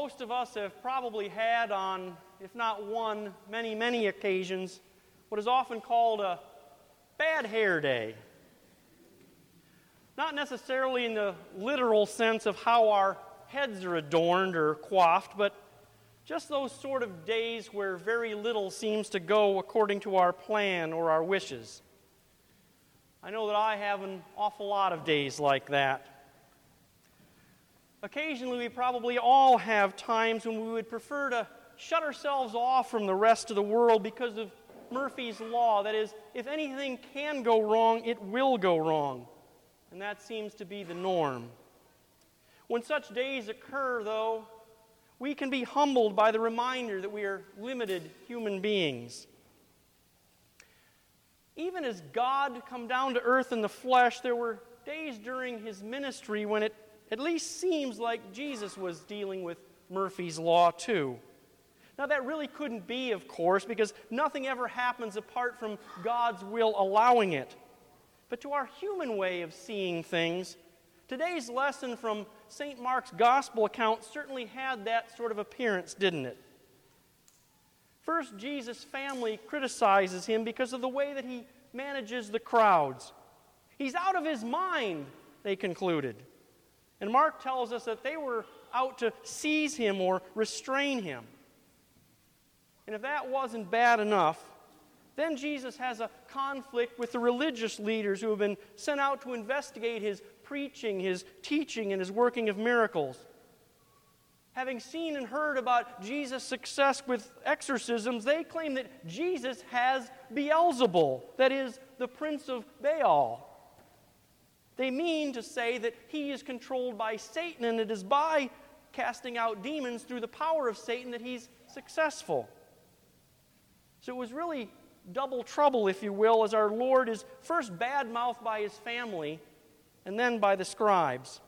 most of us have probably had on, if not one, many, many occasions, what is often called a bad hair day. Not necessarily in the literal sense of how our heads are adorned or coiffed, but just those sort of days where very little seems to go according to our plan or our wishes. I know that I have an awful lot of days like that. Occasionally, we probably all have times when we would prefer to shut ourselves off from the rest of the world because of Murphy's Law. That is, if anything can go wrong, it will go wrong. And that seems to be the norm. When such days occur, though, we can be humbled by the reminder that we are limited human beings. Even as God come down to earth in the flesh, there were days during his ministry when it at least seems like Jesus was dealing with Murphy's Law too. Now, that really couldn't be, of course, because nothing ever happens apart from God's will allowing it. But to our human way of seeing things, today's lesson from St. Mark's Gospel account certainly had that sort of appearance, didn't it? First, Jesus' family criticizes him because of the way that he manages the crowds. He's out of his mind, they concluded. And Mark tells us that they were out to seize him or restrain him. And if that wasn't bad enough, then Jesus has a conflict with the religious leaders who have been sent out to investigate his preaching, his teaching, and his working of miracles. Having seen and heard about Jesus' success with exorcisms, they claim that Jesus has Beelzebul, that is, the prince of Baal. They mean to say that he is controlled by Satan, and it is by casting out demons through the power of Satan that he's successful. So it was really double trouble, if you will, as our Lord is first bad mouthed by his family and then by the scribes.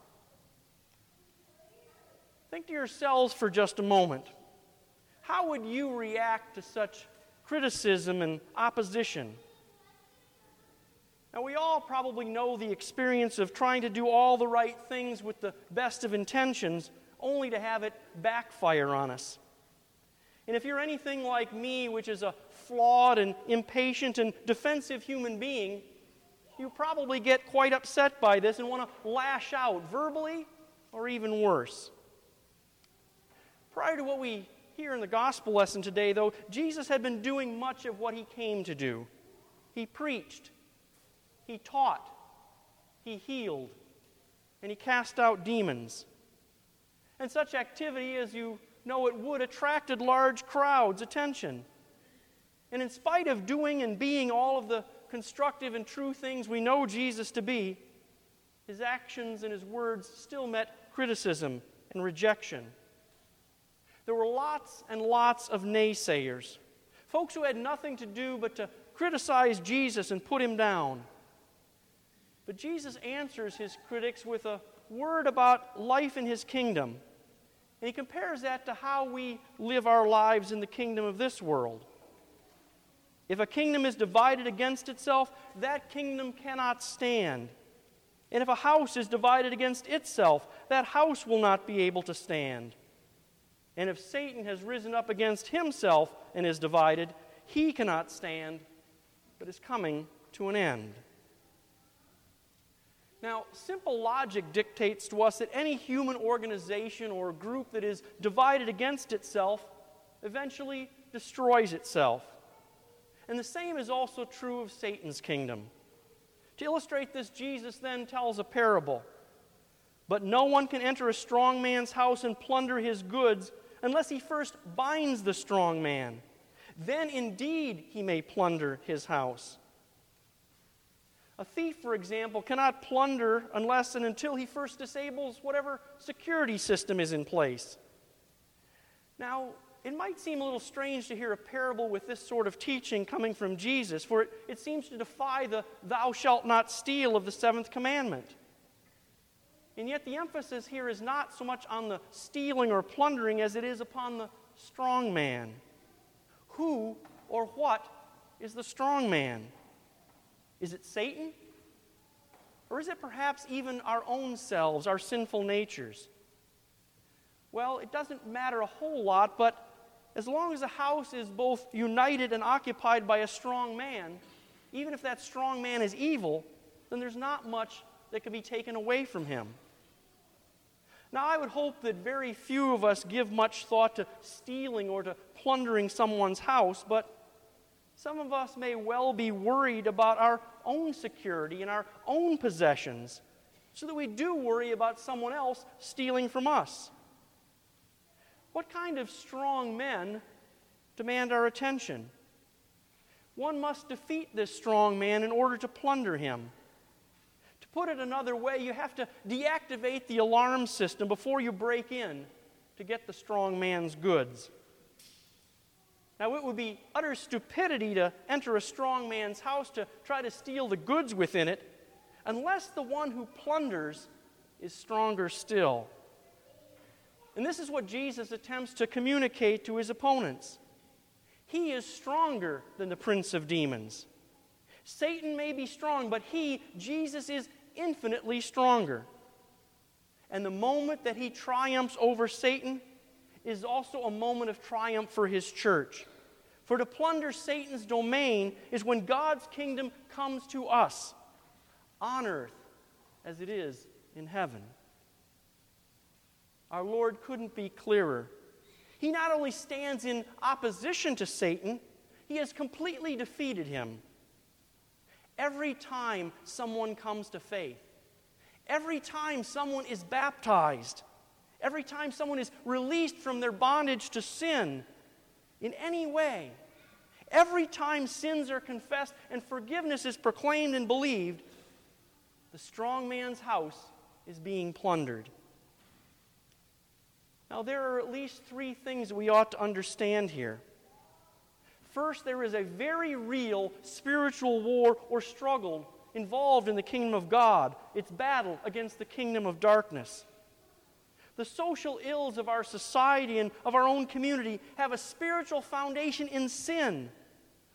Think to yourselves for just a moment. How would you react to such criticism and opposition? Now, we all probably know the experience of trying to do all the right things with the best of intentions, only to have it backfire on us. And if you're anything like me, which is a flawed and impatient and defensive human being, you probably get quite upset by this and want to lash out verbally or even worse. Prior to what we hear in the gospel lesson today, though, Jesus had been doing much of what he came to do. He preached, he taught, he healed, and he cast out demons. And such activity, as you know it would, attracted large crowds' attention. And in spite of doing and being all of the constructive and true things we know Jesus to be, his actions and his words still met criticism and rejection. There were lots and lots of naysayers, folks who had nothing to do but to criticize Jesus and put him down. But Jesus answers his critics with a word about life in his kingdom and he compares that to how we live our lives in the kingdom of this world. If a kingdom is divided against itself, that kingdom cannot stand. And if a house is divided against itself, that house will not be able to stand. And if Satan has risen up against himself and is divided, he cannot stand, but is coming to an end. Now, simple logic dictates to us that any human organization or group that is divided against itself eventually destroys itself. And the same is also true of Satan's kingdom. To illustrate this, Jesus then tells a parable. But no one can enter a strong man's house and plunder his goods unless he first binds the strong man. Then indeed he may plunder his house. A thief, for example, cannot plunder unless and until he first disables whatever security system is in place. Now, it might seem a little strange to hear a parable with this sort of teaching coming from Jesus, for it, it seems to defy the thou shalt not steal of the seventh commandment. And yet, the emphasis here is not so much on the stealing or plundering as it is upon the strong man. Who or what is the strong man? Is it Satan? Or is it perhaps even our own selves, our sinful natures? Well, it doesn't matter a whole lot, but as long as a house is both united and occupied by a strong man, even if that strong man is evil, then there's not much that can be taken away from him. Now, I would hope that very few of us give much thought to stealing or to plundering someone's house, but some of us may well be worried about our own security and our own possessions, so that we do worry about someone else stealing from us. What kind of strong men demand our attention? One must defeat this strong man in order to plunder him. To put it another way, you have to deactivate the alarm system before you break in to get the strong man's goods. Now, it would be utter stupidity to enter a strong man's house to try to steal the goods within it unless the one who plunders is stronger still. And this is what Jesus attempts to communicate to his opponents. He is stronger than the prince of demons. Satan may be strong, but he, Jesus, is infinitely stronger. And the moment that he triumphs over Satan is also a moment of triumph for his church. For to plunder Satan's domain is when God's kingdom comes to us on earth as it is in heaven. Our Lord couldn't be clearer. He not only stands in opposition to Satan, he has completely defeated him. Every time someone comes to faith, every time someone is baptized, every time someone is released from their bondage to sin in any way, every time sins are confessed and forgiveness is proclaimed and believed, the strong man's house is being plundered. Now, there are at least three things we ought to understand here. First, there is a very real spiritual war or struggle involved in the kingdom of God, its battle against the kingdom of darkness. The social ills of our society and of our own community have a spiritual foundation in sin,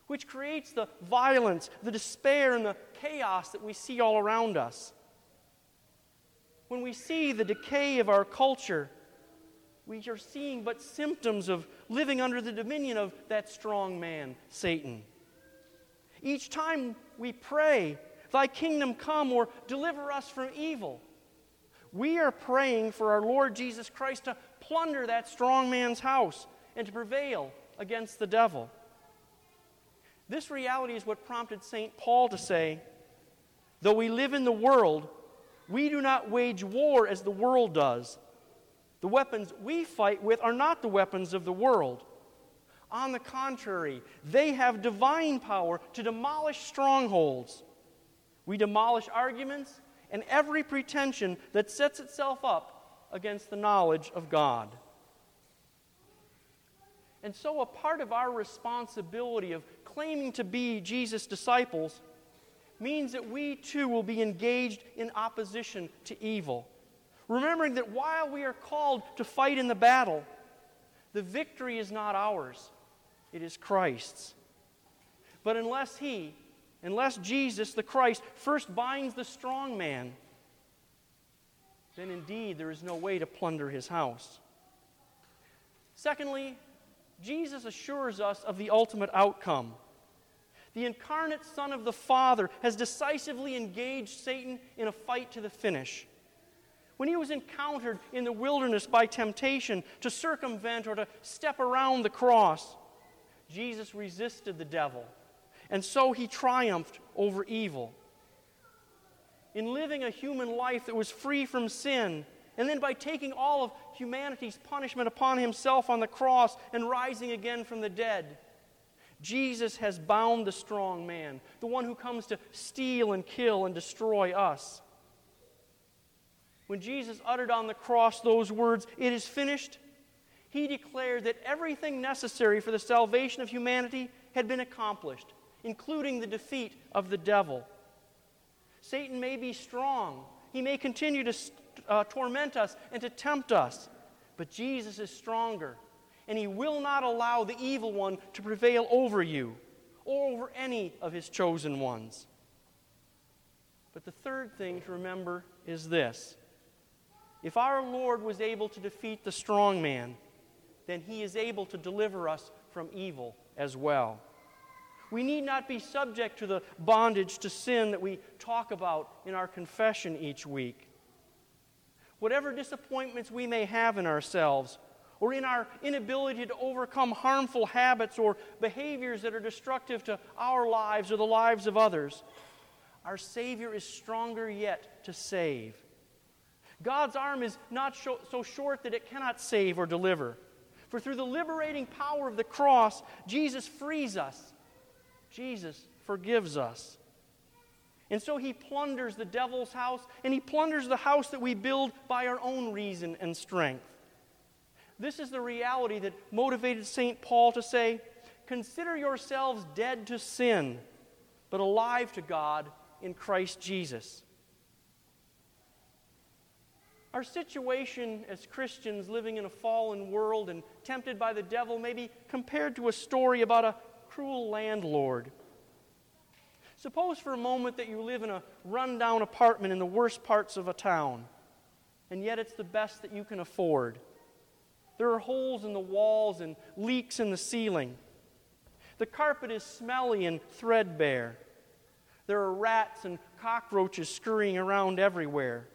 which creates the violence, the despair, and the chaos that we see all around us. When we see the decay of our culture, we are seeing but symptoms of living under the dominion of that strong man, Satan. Each time we pray, Thy kingdom come or deliver us from evil, we are praying for our Lord Jesus Christ to plunder that strong man's house and to prevail against the devil. This reality is what prompted St. Paul to say, Though we live in the world, we do not wage war as the world does. The weapons we fight with are not the weapons of the world. On the contrary, they have divine power to demolish strongholds. We demolish arguments and every pretension that sets itself up against the knowledge of God. And so, a part of our responsibility of claiming to be Jesus' disciples means that we too will be engaged in opposition to evil remembering that while we are called to fight in the battle, the victory is not ours, it is Christ's. But unless He, unless Jesus, the Christ, first binds the strong man, then indeed there is no way to plunder his house. Secondly, Jesus assures us of the ultimate outcome. The incarnate Son of the Father has decisively engaged Satan in a fight to the finish. When he was encountered in the wilderness by temptation to circumvent or to step around the cross, Jesus resisted the devil, and so he triumphed over evil. In living a human life that was free from sin, and then by taking all of humanity's punishment upon himself on the cross and rising again from the dead, Jesus has bound the strong man, the one who comes to steal and kill and destroy us. When Jesus uttered on the cross those words, It is finished, he declared that everything necessary for the salvation of humanity had been accomplished, including the defeat of the devil. Satan may be strong, he may continue to uh, torment us and to tempt us, but Jesus is stronger, and he will not allow the evil one to prevail over you or over any of his chosen ones. But the third thing to remember is this If our Lord was able to defeat the strong man, then he is able to deliver us from evil as well. We need not be subject to the bondage to sin that we talk about in our confession each week. Whatever disappointments we may have in ourselves, or in our inability to overcome harmful habits or behaviors that are destructive to our lives or the lives of others, our Savior is stronger yet to save. God's arm is not so short that it cannot save or deliver. For through the liberating power of the cross, Jesus frees us. Jesus forgives us. And so he plunders the devil's house, and he plunders the house that we build by our own reason and strength. This is the reality that motivated St. Paul to say, Consider yourselves dead to sin, but alive to God in Christ Jesus. Our situation as Christians living in a fallen world and tempted by the devil may be compared to a story about a cruel landlord. Suppose for a moment that you live in a rundown apartment in the worst parts of a town, and yet it's the best that you can afford. There are holes in the walls and leaks in the ceiling. The carpet is smelly and threadbare. There are rats and cockroaches scurrying around everywhere.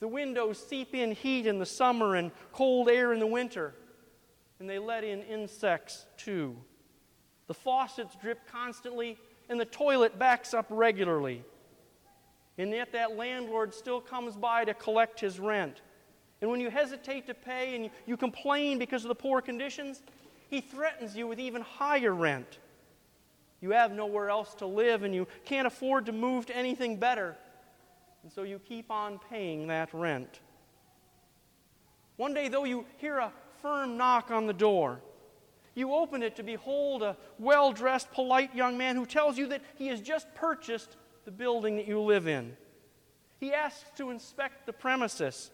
The windows seep in heat in the summer and cold air in the winter, and they let in insects too. The faucets drip constantly, and the toilet backs up regularly. And yet, that landlord still comes by to collect his rent. And when you hesitate to pay and you, complain because of the poor conditions, he threatens you with even higher rent. You have nowhere else to live, and you can't afford to move to anything better. And so you keep on paying that rent. One day, though, you hear a firm knock on the door. You open it to behold a well dressed, polite young man who tells you that he has just purchased the building that you live in. He asks to inspect the premises.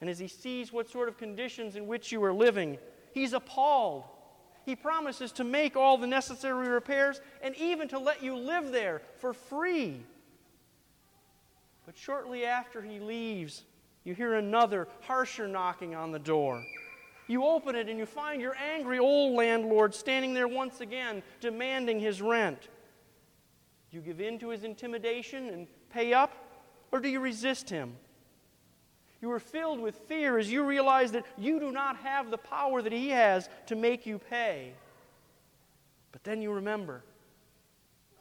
And as he sees what sort of conditions in which you are living, he's appalled. He promises to make all the necessary repairs and even to let you live there for free. But shortly after he leaves, you hear another, harsher knocking on the door. You open it and you find your angry old landlord standing there once again, demanding his rent. Do you give in to his intimidation and pay up, or do you resist him? You are filled with fear as you realize that you do not have the power that he has to make you pay. But then you remember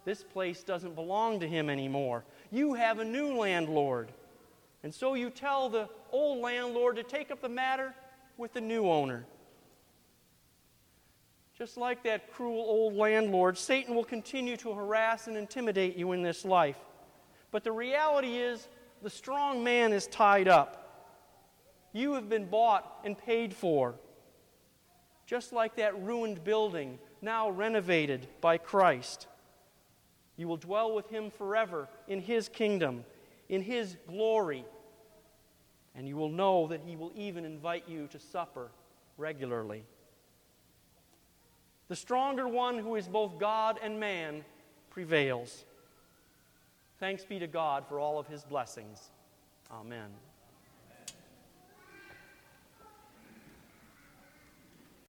this place doesn't belong to him anymore. You have a new landlord. And so you tell the old landlord to take up the matter with the new owner. Just like that cruel old landlord, Satan will continue to harass and intimidate you in this life. But the reality is, the strong man is tied up. You have been bought and paid for. Just like that ruined building, now renovated by Christ. You will dwell with him forever in his kingdom, in his glory. And you will know that he will even invite you to supper regularly. The stronger one, who is both God and man, prevails. Thanks be to God for all of his blessings. Amen.